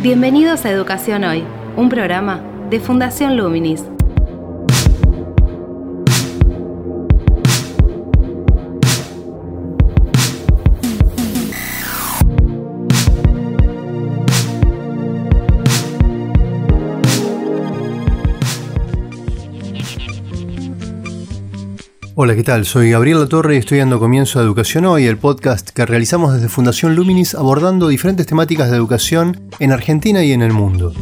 Bienvenidos a Educación Hoy, un programa de Fundación Luminis. Hola, ¿qué tal? Soy Gabriel Latorre y estoy dando comienzo a Educación Hoy, el podcast que realizamos desde Fundación Luminis abordando diferentes temáticas de educación en Argentina y en el mundo.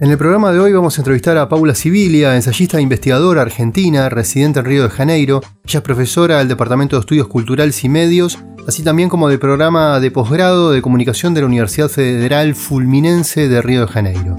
En el programa de hoy vamos a entrevistar a Paula Sibilia, ensayista e investigadora argentina, residente en Río de Janeiro. Ella es profesora del Departamento de Estudios Culturales y Medios, así también como del programa de posgrado de comunicación de la Universidad Federal Fulminense de Río de Janeiro.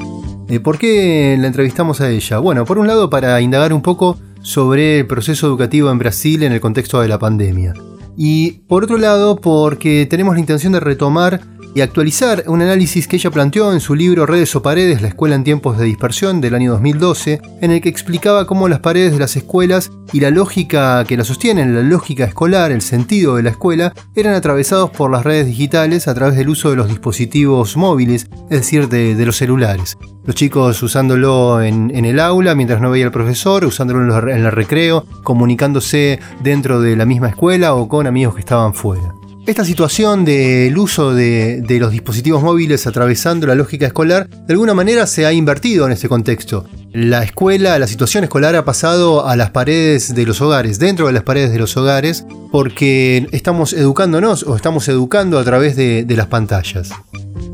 Eh, ¿Por qué la entrevistamos a ella? Bueno, por un lado para indagar un poco sobre el proceso educativo en Brasil en el contexto de la pandemia. Y por otro lado, porque tenemos la intención de retomar y actualizar un análisis que ella planteó en su libro Redes o Paredes, la escuela en tiempos de dispersión del año 2012, en el que explicaba cómo las paredes de las escuelas y la lógica que la sostienen, la lógica escolar, el sentido de la escuela, eran atravesados por las redes digitales a través del uso de los dispositivos móviles, es decir, de, los celulares. Los chicos usándolo en, el aula mientras no veía el profesor, usándolo en, en el recreo, comunicándose dentro de la misma escuela o con amigos que estaban fuera. Esta situación del uso de, los dispositivos móviles atravesando la lógica escolar, de alguna manera se ha invertido en este contexto. La escuela, la situación escolar ha pasado a las paredes de los hogares, dentro de las paredes de los hogares, porque estamos educándonos o estamos educando a través de, de las pantallas.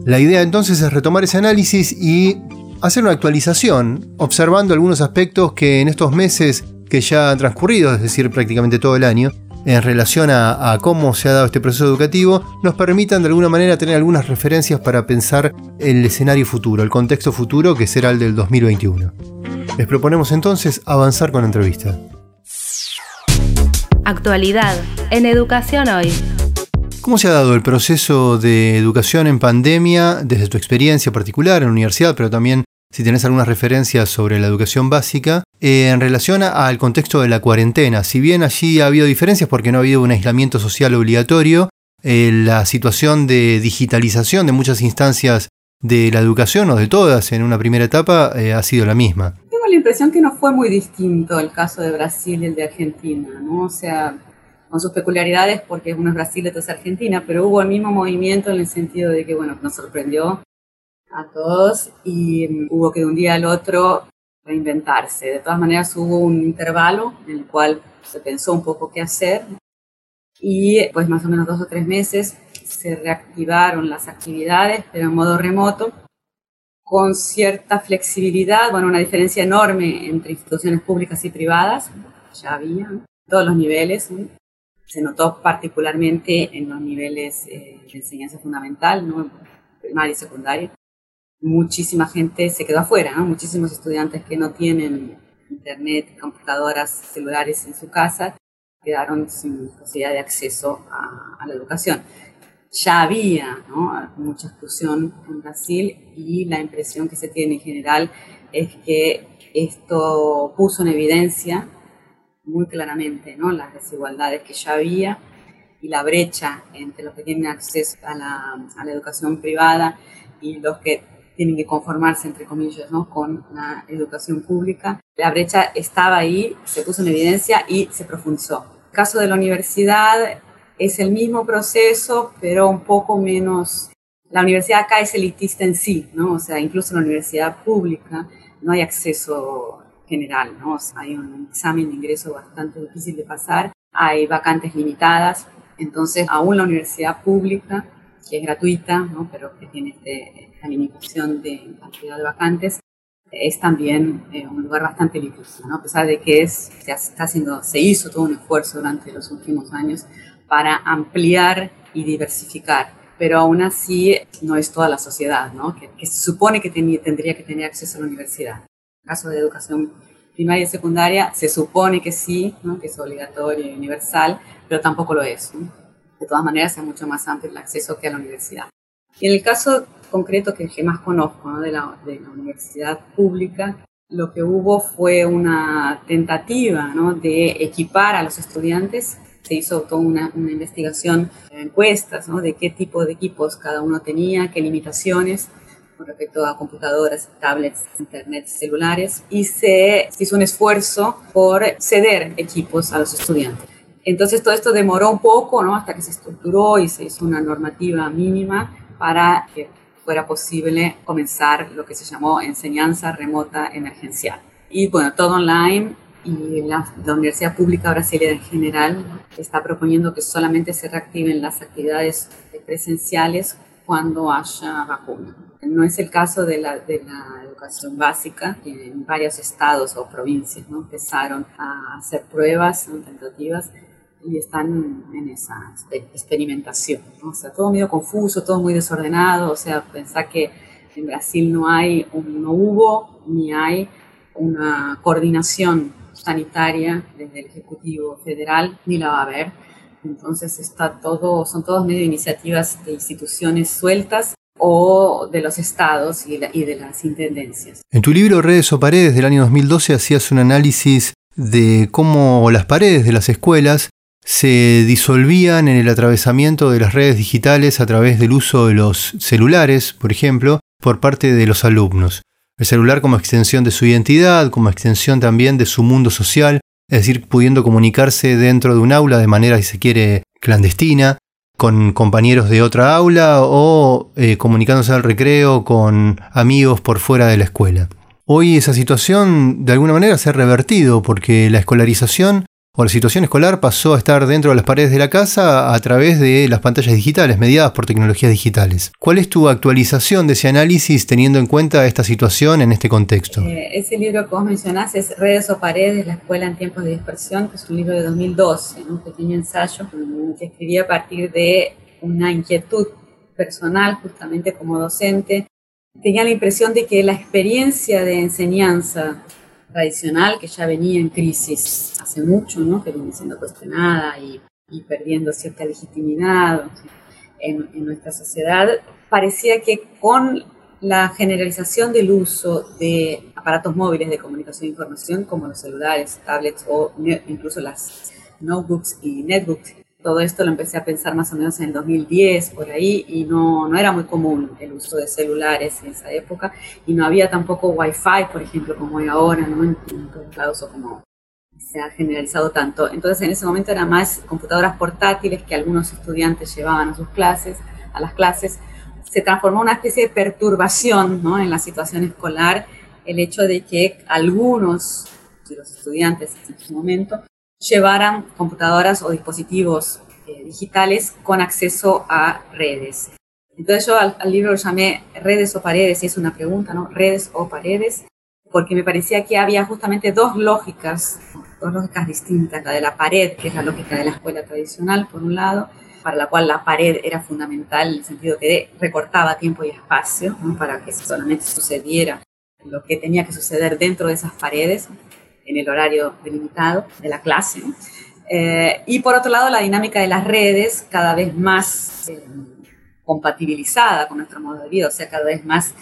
La idea entonces es retomar ese análisis y hacer una actualización, observando algunos aspectos que en estos meses que ya han transcurrido, es decir, prácticamente todo el año, en relación a, cómo se ha dado este proceso educativo, nos permitan de alguna manera tener algunas referencias para pensar el escenario futuro, el contexto futuro que será el del 2021. Les proponemos entonces avanzar con la entrevista. Actualidad en Educación Hoy. ¿Cómo se ha dado el proceso de educación en pandemia desde tu experiencia particular en la universidad, pero también si tenés algunas referencias sobre la educación básica, eh, en relación al contexto de la cuarentena. Si bien allí ha habido diferencias porque no ha habido un aislamiento social obligatorio, eh, la situación de digitalización de muchas instancias de la educación o de todas en una primera etapa eh, ha sido la misma. Tengo la impresión que no fue muy distinto el caso de Brasil y el de Argentina, ¿no? O sea, con sus peculiaridades porque uno es Brasil y otro es Argentina, pero hubo el mismo movimiento en el sentido de que, bueno, nos sorprendió a todos y hubo que de un día al otro reinventarse. De todas maneras hubo un intervalo en el cual se pensó un poco qué hacer y pues más o menos dos o tres meses se reactivaron las actividades, pero en modo remoto, con cierta flexibilidad, bueno, una diferencia enorme entre instituciones públicas y privadas, ya había, todos los niveles, se notó particularmente en los niveles eh, de enseñanza fundamental, ¿no? primaria y secundaria, muchísima gente se quedó afuera, muchísimos estudiantes que no tienen internet, computadoras, celulares en su casa, quedaron sin posibilidad de acceso a, la educación. Ya había mucha exclusión en Brasil y la impresión que se tiene en general es que esto puso en evidencia muy claramente ¿no? las desigualdades que ya había y la brecha entre los que tienen acceso a la, a la educación privada y los que tienen que conformarse, entre comillas, ¿no? con la educación pública. La brecha estaba ahí, se puso en evidencia y se profundizó. El caso de la universidad es el mismo proceso, pero un poco menos... La universidad acá es elitista en sí, ¿no? O sea, incluso en la universidad pública no hay acceso general, ¿no? O sea, hay un examen de ingreso bastante difícil de pasar, hay vacantes limitadas, entonces aún la universidad pública, que es gratuita, ¿no? pero que tiene este, la limitación de cantidad de vacantes, es también eh, un lugar bastante difícil, ¿no? a pesar de que es, se, está haciendo, se hizo todo un esfuerzo durante los últimos años para ampliar y diversificar, pero aún así no es toda la sociedad, ¿no? que, se supone que tendría que tener acceso a la universidad. En el caso de educación primaria y secundaria, se supone que sí, ¿no? que es obligatorio y universal, pero tampoco lo es. De todas maneras, es mucho más amplio el acceso que a la universidad. Y en el caso concreto que, más conozco de, la, universidad pública, lo que hubo fue una tentativa de equipar a los estudiantes se hizo toda una, investigación, encuestas, ¿no? de qué tipo de equipos cada uno tenía, qué limitaciones con respecto a computadoras, tablets, internet, celulares, y se hizo un esfuerzo por ceder equipos a los estudiantes. Entonces todo esto demoró un poco, ¿no? Hasta que se estructuró y se hizo una normativa mínima para que fuera posible comenzar lo que se llamó enseñanza remota emergencial. Y bueno, todo online y la, Universidad Pública Brasileña en general está proponiendo que solamente se reactiven las actividades presenciales cuando haya vacuna. No es el caso de la, de la educación básica, que en varios estados o provincias ¿no? empezaron a hacer pruebas, tentativas, y están en esa experimentación. O sea, todo medio confuso, todo muy desordenado. O sea, pensar que en Brasil no hay, no hubo ni hay una coordinación sanitaria desde el Ejecutivo Federal, ni la va a haber. Entonces está todo, son todas medio iniciativas de instituciones sueltas o de los estados y, y de las intendencias. En tu libro Redes o Paredes del año 2012 hacías un análisis de cómo las paredes de las escuelas se disolvían en el atravesamiento de las redes digitales a través del uso de los celulares, por ejemplo, por parte de los alumnos. El celular como extensión de su identidad, como extensión también de su mundo social, es decir, pudiendo comunicarse dentro de un aula de manera, si se quiere, clandestina, con compañeros de otra aula o eh, comunicándose al recreo con amigos por fuera de la escuela. Hoy esa situación de alguna manera se ha revertido porque la escolarización o la situación escolar pasó a estar dentro de las paredes de la casa a través de las pantallas digitales, mediadas por tecnologías digitales. ¿Cuál es tu actualización de ese análisis teniendo en cuenta esta situación en este contexto? Eh, ese libro que vos mencionás es Redes o Paredes, la escuela en tiempos de dispersión, que es un libro de 2012, un pequeño ensayo que escribí a partir de una inquietud personal, justamente como docente. Tenía la impresión de que la experiencia de enseñanza tradicional que ya venía en crisis hace mucho, ¿no? que viene siendo cuestionada y, y perdiendo cierta legitimidad en, en, nuestra sociedad, parecía que con la generalización del uso de aparatos móviles de comunicación e información como los celulares, tablets o incluso las notebooks y netbooks todo esto lo empecé a pensar más o menos en el 2010, por ahí, y no, no era muy común el uso de celulares en esa época, y no había tampoco Wi-Fi, por ejemplo, como hay ahora, ¿no? En, todos lados, o como se ha generalizado tanto. Entonces, en ese momento eran más computadoras portátiles que algunos estudiantes llevaban a sus clases, a las clases. Se transformó una especie de perturbación ¿no? en la situación escolar el hecho de que algunos de los estudiantes en ese momento llevaran computadoras o dispositivos eh, digitales con acceso a redes. Entonces yo al, libro lo llamé Redes o Paredes, y es una pregunta, ¿no? Redes o Paredes, porque me parecía que había justamente dos lógicas, dos lógicas distintas, la de la pared, que es la lógica de la escuela tradicional, por un lado, para la cual la pared era fundamental en el sentido que recortaba tiempo y espacio para que solamente sucediera lo que tenía que suceder dentro de esas paredes en el horario delimitado de la clase. Eh, y por otro lado, la dinámica de las redes cada vez más eh, compatibilizada con nuestro modo de vida, o sea, cada vez más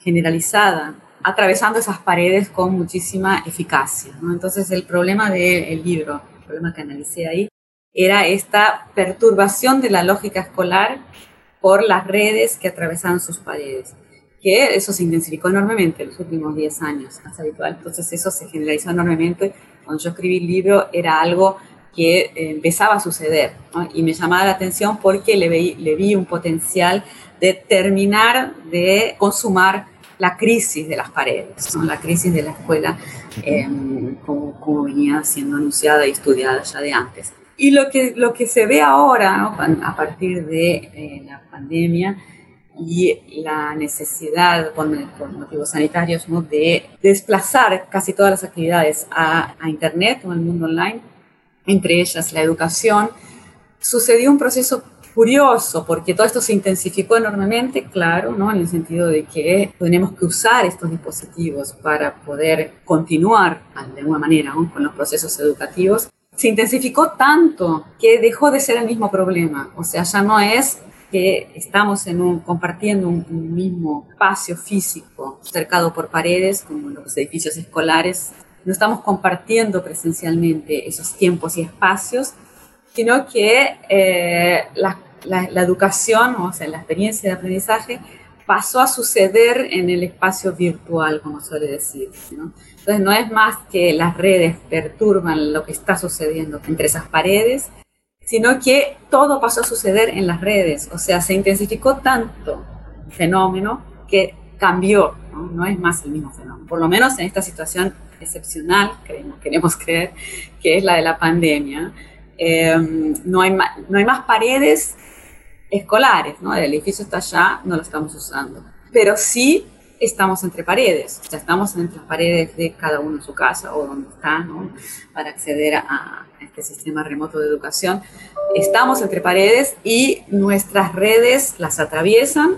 generalizada, atravesando esas paredes con muchísima eficacia. Entonces, el problema del libro, el problema que analicé ahí, era esta perturbación de la lógica escolar por las redes que atravesaban sus paredes que eso se intensificó enormemente en los últimos 10 años, más habitual. Entonces eso se generalizó enormemente. Cuando yo escribí el libro era algo que eh, empezaba a suceder y me llamaba la atención porque le, le vi un potencial de terminar de consumar la crisis de las paredes, la crisis de la escuela em, como, como, venía siendo anunciada y estudiada ya de antes. Y lo que, lo que se ve ahora, a partir de eh, la pandemia, y la necesidad, por, motivos sanitarios, de desplazar casi todas las actividades a, Internet o al mundo online, entre ellas la educación, sucedió un proceso curioso porque todo esto se intensificó enormemente, claro, ¿no? en el sentido de que tenemos que usar estos dispositivos para poder continuar de alguna manera con los procesos educativos. Se intensificó tanto que dejó de ser el mismo problema, o sea, ya no es que estamos en un, compartiendo un, mismo espacio físico cercado por paredes, como los edificios escolares. No estamos compartiendo presencialmente esos tiempos y espacios, sino que eh, la, la, educación, o sea, la experiencia de aprendizaje, pasó a suceder en el espacio virtual, como suele decir. ¿no? Entonces no es más que las redes perturban lo que está sucediendo entre esas paredes, sino que todo pasó a suceder en las redes, o sea, se intensificó tanto el fenómeno que cambió, no, es más el mismo fenómeno, por lo menos en esta situación excepcional, queremos creer, que es la de la pandemia. Eh, no, hay más, no hay más paredes escolares, ¿no? El edificio está allá, no lo estamos usando. Pero sí estamos entre paredes, o sea, estamos entre las paredes de cada uno en su casa o donde está, ¿no? Para acceder a, este sistema remoto de educación. Estamos entre paredes y nuestras redes las atraviesan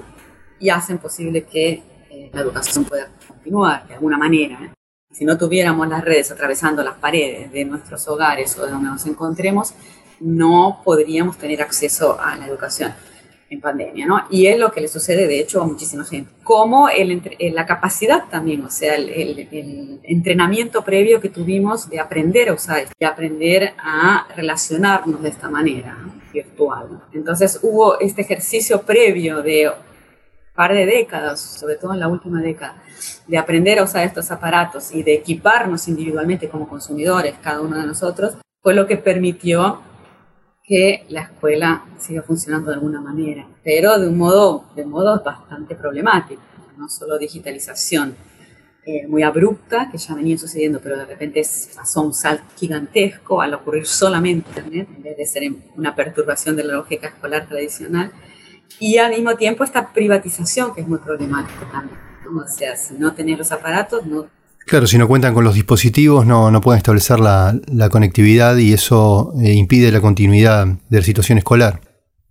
y hacen posible que eh, la educación pueda continuar de alguna manera. ¿eh? Si no tuviéramos las redes atravesando las paredes de nuestros hogares o de donde nos encontremos, no podríamos tener acceso a la educación en pandemia, ¿no? Y es lo que le sucede, de hecho, a muchísima gente. Como el, eh, la capacidad también, o sea, el, el, entrenamiento previo que tuvimos de aprender a usar, de aprender a relacionarnos de esta manera virtual. Entonces hubo este ejercicio previo de par de décadas, sobre todo en la última década, de aprender a usar estos aparatos y de equiparnos individualmente como consumidores, cada uno de nosotros, fue lo que permitió que la escuela siga funcionando de alguna manera, pero de un modo, de modo bastante problemático, no solo digitalización eh, muy abrupta, que ya venía sucediendo, pero de repente pasó un salto gigantesco al ocurrir solamente Internet, en vez de ser una perturbación de la lógica escolar tradicional, y al mismo tiempo esta privatización que es muy problemática también. O sea, si no tenés los aparatos, no Claro, si no cuentan con los dispositivos no, no pueden establecer la, conectividad y eso eh, impide la continuidad de la situación escolar.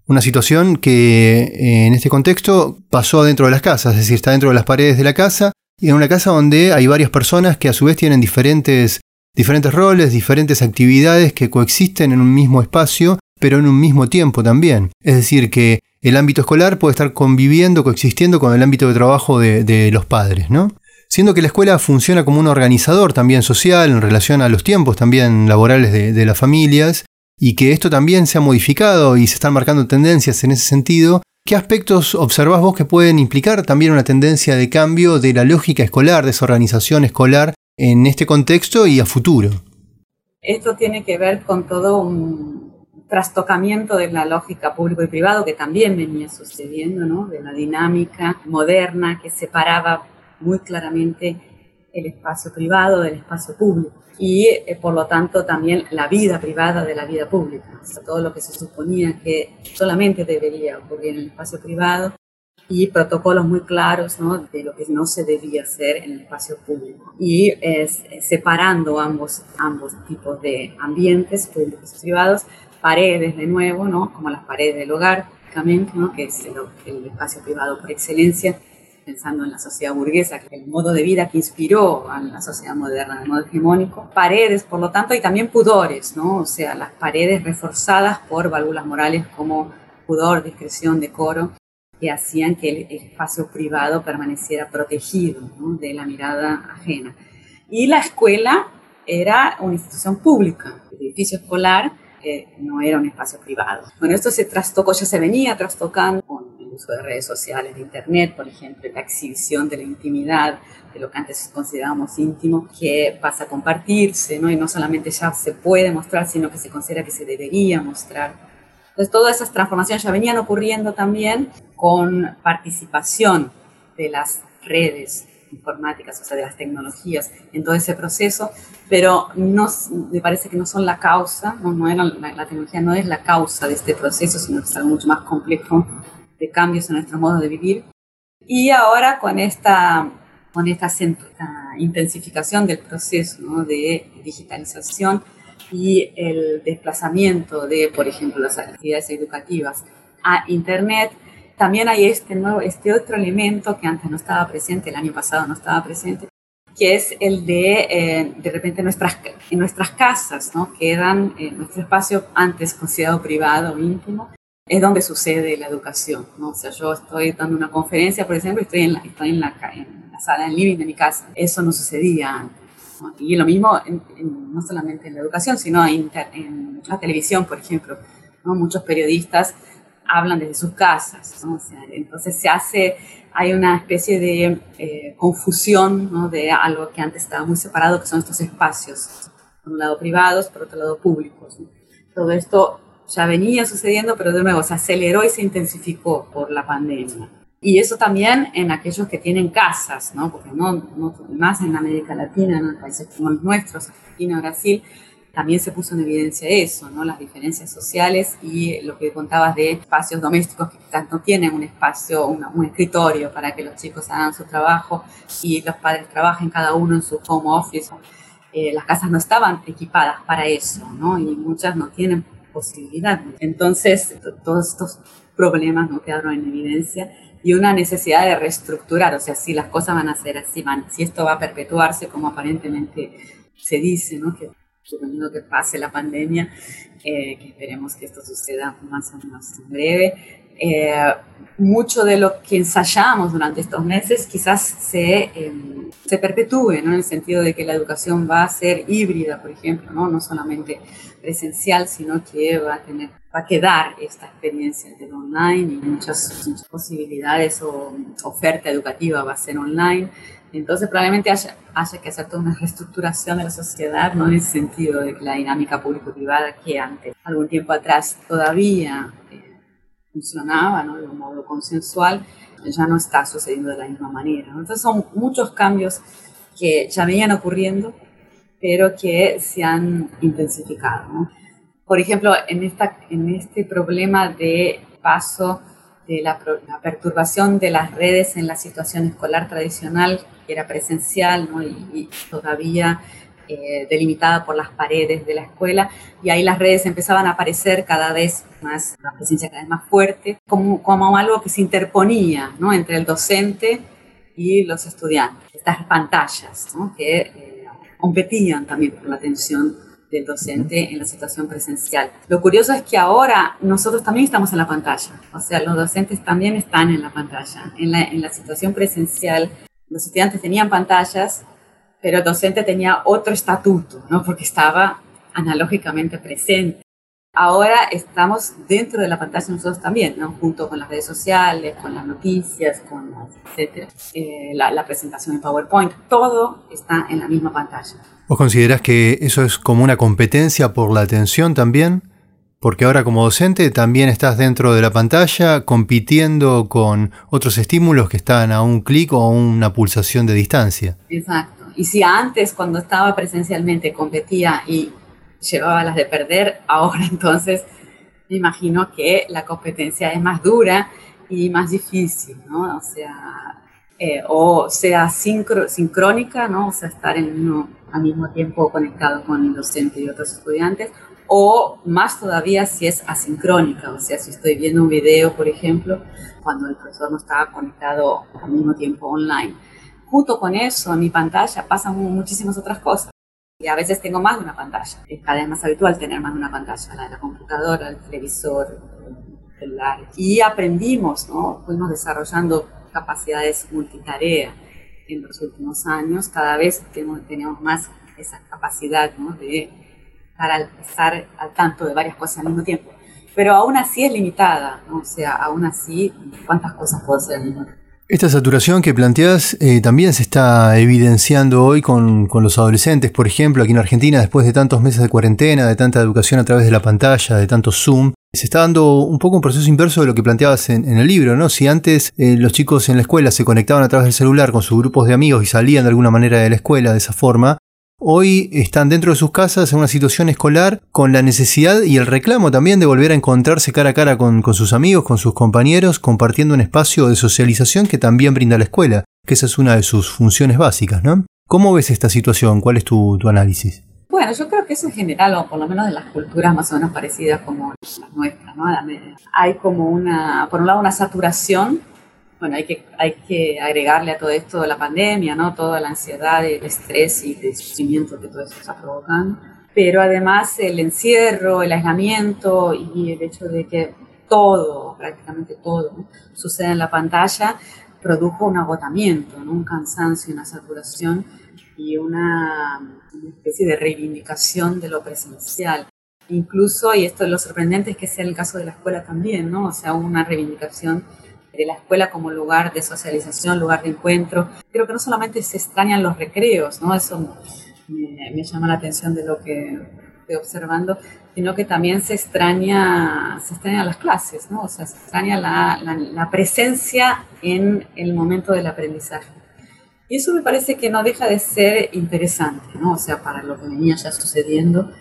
Una situación que eh, en este contexto pasó dentro de las casas, es decir, está dentro de las paredes de la casa y en una casa donde hay varias personas que a su vez tienen diferentes, diferentes roles, diferentes actividades que coexisten en un mismo espacio, pero en un mismo tiempo también. Es decir, que el ámbito escolar puede estar conviviendo, coexistiendo con el ámbito de trabajo de, de los padres, ¿no? Siendo que la escuela funciona como un organizador también social en relación a los tiempos también laborales de, las familias, y que esto también se ha modificado y se están marcando tendencias en ese sentido, ¿qué aspectos observás vos que pueden implicar también una tendencia de cambio de la lógica escolar, de esa organización escolar en este contexto y a futuro? Esto tiene que ver con todo un trastocamiento de la lógica público y privado que también venía sucediendo, ¿no? de la dinámica moderna que separaba muy claramente el espacio privado del espacio público y eh, por lo tanto también la vida privada de la vida pública. todo lo que se suponía que solamente debería ocurrir en el espacio privado y protocolos muy claros ¿no? de lo que no se debía hacer en el espacio público. Y es, separando ambos, ambos tipos de ambientes públicos y privados, paredes de nuevo, ¿no? como las paredes del hogar, ¿no? que es el espacio privado por excelencia, pensando en la sociedad burguesa, el modo de vida que inspiró a la sociedad moderna, el modo hegemónico, paredes, por lo tanto, y también pudores, ¿no? O sea, las paredes reforzadas por válvulas morales como pudor, discreción, decoro, que hacían que el espacio privado permaneciera protegido de la mirada ajena. Y la escuela era una institución pública, el edificio escolar eh, no era un espacio privado. Bueno, esto se trastocó, ya se venía trastocando uso de redes sociales, de Internet, por ejemplo, la exhibición de la intimidad, de lo que antes considerábamos íntimo, que pasa a compartirse, ¿no? Y no solamente ya se puede mostrar, sino que se considera que se debería mostrar. Entonces, todas esas transformaciones ya venían ocurriendo también con participación de las redes informáticas, o sea, de las tecnologías en todo ese proceso, pero no, me parece que no son la causa, no, no la, la, tecnología no es la causa de este proceso, sino que es algo mucho más complejo de cambios en nuestro modo de vivir. Y ahora con esta, con esta, intensificación del proceso de digitalización y el desplazamiento de, por ejemplo, las actividades educativas a Internet, también hay este, nuevo, este otro elemento que antes no estaba presente, el año pasado no estaba presente, que es el de, eh, de repente, nuestras, en nuestras casas, ¿no? Quedan en eh, nuestro espacio antes considerado privado, íntimo, es donde sucede la educación. ¿no? O sea, yo estoy dando una conferencia, por ejemplo, estoy en la, estoy en la, en la sala, en el living de mi casa. Eso no sucedía antes. Y lo mismo no solamente en la educación, sino en, la televisión, por ejemplo. Muchos periodistas hablan desde sus casas. entonces se hace, hay una especie de eh, confusión de algo que antes estaba muy separado, que son estos espacios, por un lado privados, por otro lado públicos. Todo esto ya venía sucediendo, pero de nuevo se aceleró y se intensificó por la pandemia. Y eso también en aquellos que tienen casas, ¿no? porque no, no más en América Latina, en países como los nuestros, Argentina, Brasil, también se puso en evidencia eso, ¿no? las diferencias sociales y lo que contabas de espacios domésticos que quizás no tienen un espacio, un escritorio para que los chicos hagan su trabajo y los padres trabajen cada uno en su home office. Eh, las casas no estaban equipadas para eso, ¿no? Y muchas no tienen posibilidad. Entonces, todos estos problemas no quedaron en evidencia y una necesidad de reestructurar, o sea, si las cosas van a ser así, van, si esto va a perpetuarse como aparentemente se dice, ¿no? Que suponiendo que pase la pandemia, eh, que esperemos que esto suceda más o menos en breve. Eh, mucho de lo que ensayamos durante estos meses quizás se, em, se perpetúe, ¿no? en el sentido de que la educación va a ser híbrida, por ejemplo, no, no solamente presencial, sino que va a, tener, va a quedar esta experiencia de online y muchas, muchas posibilidades o oferta educativa va a ser online. Entonces probablemente haya, haya, que hacer toda una reestructuración de la sociedad, ¿no? en el sentido de que la dinámica público-privada que antes, algún tiempo atrás, todavía eh, funcionaba ¿no? de un modo consensual, ya no está sucediendo de la misma manera. Entonces son muchos cambios que ya venían ocurriendo, pero que se han intensificado. Por ejemplo, en, esta, en este problema de paso de la, perturbación de las redes en la situación escolar tradicional, que era presencial y, todavía eh, delimitada por las paredes de la escuela, y ahí las redes empezaban a aparecer cada vez más, la presencia cada vez más fuerte, como, como algo que se interponía ¿no? entre el docente y los estudiantes, estas pantallas que eh, competían también por la atención del docente en la situación presencial. Lo curioso es que ahora nosotros también estamos en la pantalla, o sea, los docentes también están en la pantalla. En la, en la situación presencial, los estudiantes tenían pantallas, pero el docente tenía otro estatuto, ¿no? porque estaba analógicamente presente. Ahora estamos dentro de la pantalla nosotros también, ¿no? junto con las redes sociales, con las noticias, con etcétera, eh, la, la presentación en PowerPoint, todo está en la misma pantalla. ¿Vos considerás que eso es como una competencia por la atención también? Porque ahora como docente también estás dentro de la pantalla compitiendo con otros estímulos que están a un clic o a una pulsación de distancia. Exacto. Y si antes cuando estaba presencialmente competía y llevaba las de perder, ahora entonces me imagino que la competencia es más dura y más difícil, ¿no? O sea, eh, o sea sincrónica, ¿no? O sea, estar en uno al mismo tiempo conectado con el docente y otros estudiantes, o más todavía si es asincrónica, o sea, si estoy viendo un video, por ejemplo, cuando el profesor no está conectado al mismo tiempo online. Junto con eso, en mi pantalla pasan muchísimas otras cosas. Y a veces tengo más de una pantalla. Es cada vez más habitual tener más de una pantalla, la de la computadora, el televisor, el celular. Y aprendimos, ¿no? Fuimos desarrollando capacidades multitarea en los últimos años, cada vez tenemos, más esa capacidad de estar al, tanto de varias cosas al mismo tiempo. Pero aún así es limitada, o sea, aún así, ¿cuántas cosas puedo hacer al mismo tiempo? Esta saturación que planteas eh, también se está evidenciando hoy con, con, los adolescentes, por ejemplo, aquí en Argentina, después de tantos meses de cuarentena, de tanta educación a través de la pantalla, de tanto Zoom, se está dando un poco un proceso inverso de lo que planteabas en, el libro, ¿no? Si antes eh, los chicos en la escuela se conectaban a través del celular con sus grupos de amigos y salían de alguna manera de la escuela de esa forma, hoy están dentro de sus casas en una situación escolar con la necesidad y el reclamo también de volver a encontrarse cara a cara con, sus amigos, con sus compañeros, compartiendo un espacio de socialización que también brinda la escuela, que esa es una de sus funciones básicas, ¿no? ¿Cómo ves esta situación? ¿Cuál es tu análisis? Bueno, yo creo que eso en general, o por lo menos de las culturas más o menos parecidas como las nuestras, ¿no? Hay como una, por un lado, una saturación. Bueno, hay que, hay que agregarle a todo esto la pandemia, ¿no? Toda la ansiedad, el estrés y el sufrimiento que todo eso está provocando. Pero además el encierro, el aislamiento y el hecho de que todo, prácticamente todo, sucede en la pantalla, produjo un agotamiento, ¿no? un cansancio, una saturación y una, una especie de reivindicación de lo presencial. Incluso, y esto es lo sorprendente es que sea el caso de la escuela también, ¿no? O sea, una reivindicación de la escuela como lugar de socialización, lugar de encuentro. Creo que no solamente se extrañan los recreos, ¿no? Eso me, me llama la atención de lo que estoy observando, sino que también se extraña, se extraña las clases, ¿no? O sea, se extraña la, la, la presencia en el momento del aprendizaje. Y eso me parece que no deja de ser interesante, ¿no? O sea, para lo que venía ya sucediendo,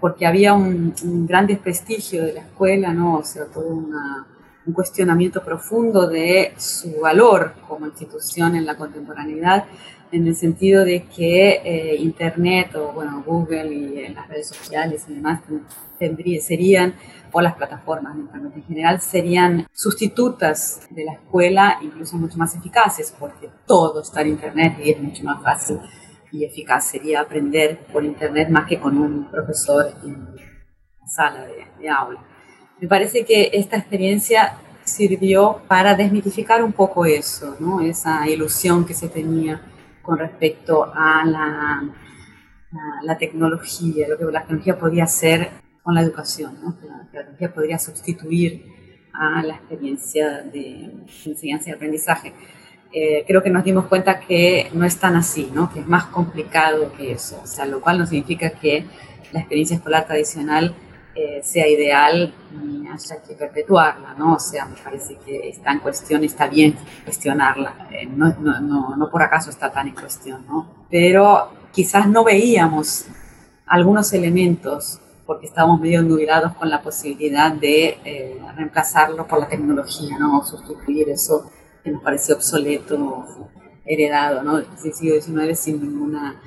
porque había un, un gran desprestigio de la escuela, ¿no? O sea, todo una, un cuestionamiento profundo de su valor como institución en la contemporaneidad, en el sentido de que eh, Internet o bueno, Google y eh, las redes sociales y demás tendría, serían, o las plataformas de Internet en general, serían sustitutas de la escuela, incluso mucho más eficaces, porque todo está en Internet y es mucho más fácil y eficaz sería aprender por Internet más que con un profesor en la sala de, de aula. Me parece que esta experiencia sirvió para desmitificar un poco eso, ¿no? esa ilusión que se tenía con respecto a la, la, la, tecnología, lo que la tecnología podía hacer con la educación, ¿no? que la tecnología podría sustituir a la experiencia de enseñanza y aprendizaje. Eh, creo que nos dimos cuenta que no es tan así, ¿no? que es más complicado que eso, o sea, lo cual no significa que la experiencia escolar tradicional eh, sea ideal ni haya que perpetuarla, ¿no? O sea, me parece que está en cuestión está bien cuestionarla. Eh, no, no, no, no, por acaso está tan en cuestión, ¿no? Pero quizás no veíamos algunos elementos porque estábamos medio nubilados con la posibilidad de eh, reemplazarlo por la tecnología, ¿no? O sustituir eso que nos pareció obsoleto, heredado, ¿no? Del siglo XIX sin ninguna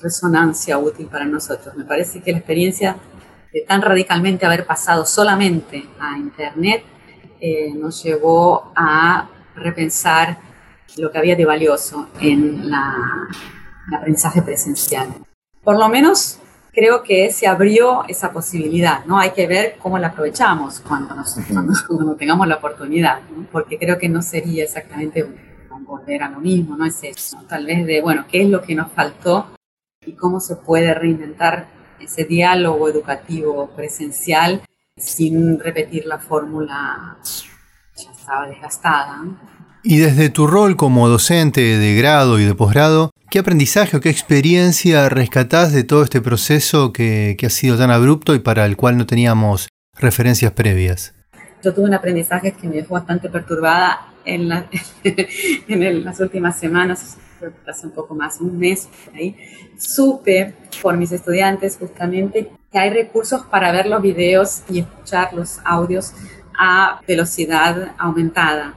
resonancia útil para nosotros. Me parece que la experiencia de tan radicalmente haber pasado solamente a Internet, eh, nos llevó a repensar lo que había de valioso en la, el aprendizaje presencial. Por lo menos creo que se abrió esa posibilidad, ¿no? Hay que ver cómo la aprovechamos cuando, nos, cuando, cuando tengamos la oportunidad, ¿no? porque creo que no sería exactamente volver a lo mismo, no es eso, tal vez de, bueno, qué es lo que nos faltó y cómo se puede reinventar ese diálogo educativo presencial sin repetir la fórmula ya estaba desgastada. Y desde tu rol como docente de grado y de posgrado, ¿qué aprendizaje o qué experiencia rescatás de todo este proceso que, que ha sido tan abrupto y para el cual no teníamos referencias previas? Yo tuve un aprendizaje que me dejó bastante perturbada en, la, en el, las últimas semanas, hace un poco más, un mes ahí, supe por mis estudiantes justamente que hay recursos para ver los videos y escuchar los audios a velocidad aumentada.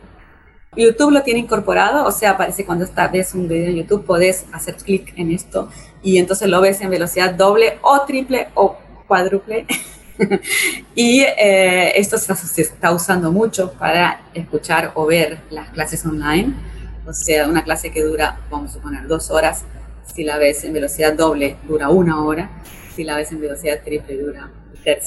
YouTube lo tiene incorporado, o sea, aparece cuando está, ves un video en YouTube, podés hacer clic en esto y entonces lo ves en velocidad doble o triple o cuádruple. y eh, esto se está usando mucho para escuchar o ver las clases online. O sea, una clase que dura, vamos a suponer, dos horas, si la ves en velocidad doble, dura una hora. Si la ves en velocidad triple, dura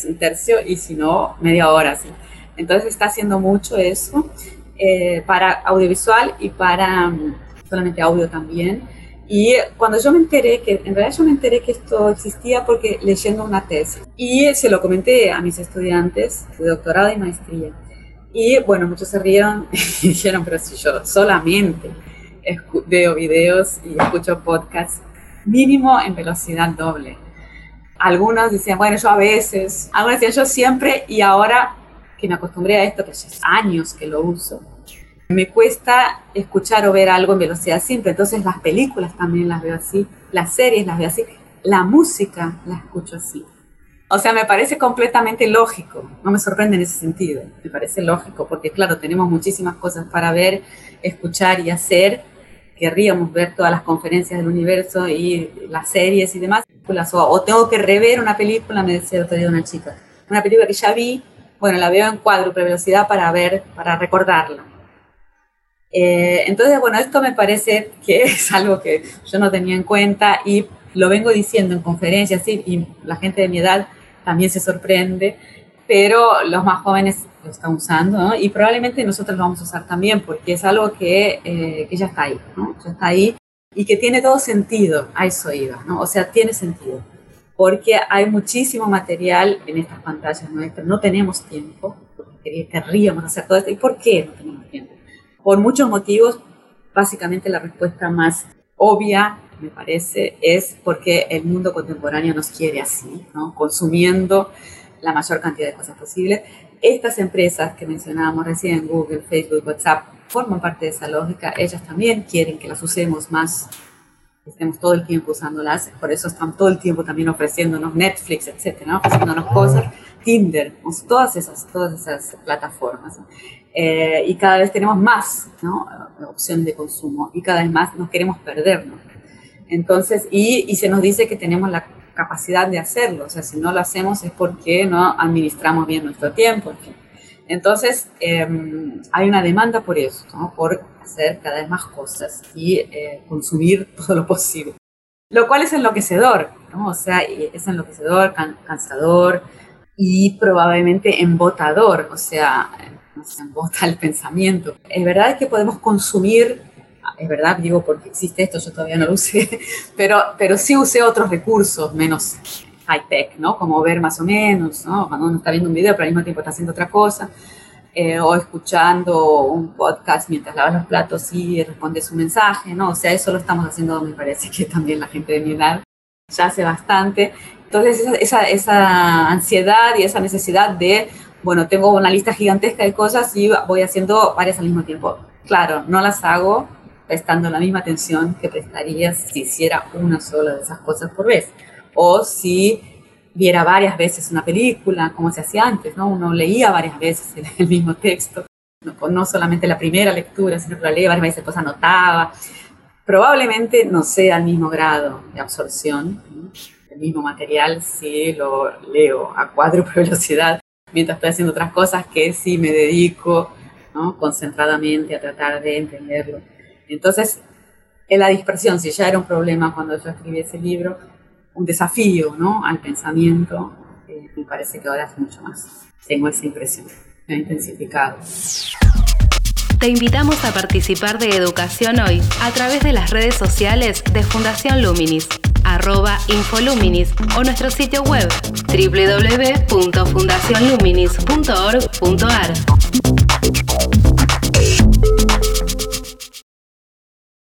un tercio, y si no, media hora. ¿sí? Entonces está haciendo mucho eso eh, para audiovisual y para um, solamente audio también. Y cuando yo me enteré, que en realidad yo me enteré que esto existía porque leyendo una tesis. Y se lo comenté a mis estudiantes de doctorado y maestría. Y bueno, muchos se rieron y dijeron, pero si yo solamente veo videos y escucho podcasts, mínimo en velocidad doble. Algunos decían, bueno, yo a veces, algunos decían, yo siempre, y ahora que me acostumbré a esto, que hace años que lo uso, me cuesta escuchar o ver algo en velocidad simple. Entonces las películas también las veo así, las series las veo así, la música la escucho así. O sea, me parece completamente lógico, no me sorprende en ese sentido, me parece lógico, porque claro, tenemos muchísimas cosas para ver, escuchar y hacer, querríamos ver todas las conferencias del universo y las series y demás, o, tengo que rever una película, me decía el otro día una chica, una película que ya vi, bueno, la veo en cuádruple velocidad para ver, para recordarla. Eh, entonces, bueno, esto me parece que es algo que yo no tenía en cuenta y lo vengo diciendo en conferencias y, y la gente de mi edad también se sorprende, pero los más jóvenes lo están usando y probablemente nosotros lo vamos a usar también porque es algo que, eh, que ya está ahí, ¿no? ya está ahí y que tiene todo sentido, a eso iba, ¿no? O sea, tiene sentido, porque hay muchísimo material en estas pantallas nuestras, no tenemos tiempo, porque querríamos hacer todo esto, ¿y por qué no tenemos tiempo? Por muchos motivos, básicamente la respuesta más obvia, me parece, es porque el mundo contemporáneo nos quiere así, ¿no? consumiendo la mayor cantidad de cosas posibles. Estas empresas que mencionábamos recién, Google, Facebook, WhatsApp, forman parte de esa lógica. Ellas también quieren que las usemos más, estemos todo el tiempo usándolas. Por eso están todo el tiempo también ofreciéndonos Netflix, etcétera, ofreciéndonos cosas. Tinder, todas esas, todas esas plataformas. Eh, y cada vez tenemos más ¿no? opción de consumo y cada vez más nos queremos perdernos. Entonces, y, y se nos dice que tenemos la capacidad de hacerlo, o sea, si no lo hacemos es porque no administramos bien nuestro tiempo. Entonces, em, hay una demanda por eso, ¿no? por hacer cada vez más cosas y eh, consumir todo lo posible. Lo cual es enloquecedor, ¿no? o sea, es enloquecedor, cansador y probablemente embotador, o sea, nos embota el pensamiento. Es verdad que podemos consumir, es verdad, digo porque existe esto, yo todavía no lo usé, pero, pero sí usé otros recursos menos high tech, ¿no? Como ver más o menos, ¿no? Cuando uno está viendo un video pero al mismo tiempo está haciendo otra cosa, eh, o escuchando un podcast mientras lavas los platos y respondes un mensaje, ¿no? O sea, eso lo estamos haciendo, me parece que también la gente de mi edad ya hace bastante. Entonces, esa, esa, esa ansiedad y esa necesidad de bueno, tengo una lista gigantesca de cosas y voy haciendo varias al mismo tiempo. Claro, no las hago prestando la misma atención que prestaría si hiciera una sola de esas cosas por vez. O si viera varias veces una película, como se hacía antes, ¿no? Uno leía varias veces el, mismo texto, no, no, solamente la primera lectura, sino que la leía varias veces, después anotaba. Probablemente no sea al mismo grado de absorción, el mismo material si lo leo a cuádruple velocidad mientras estoy haciendo otras cosas que sí me dedico ¿no? concentradamente a tratar de entenderlo. Entonces, en la dispersión, si ya era un problema cuando yo escribí ese libro, un desafío ¿no? al pensamiento, eh, me parece que ahora es mucho más. Tengo esa impresión, me ha intensificado. Te invitamos a participar de Educación Hoy a través de las redes sociales de Fundación Luminis arroba infoluminis o nuestro sitio web www.fundacionluminis.org.ar.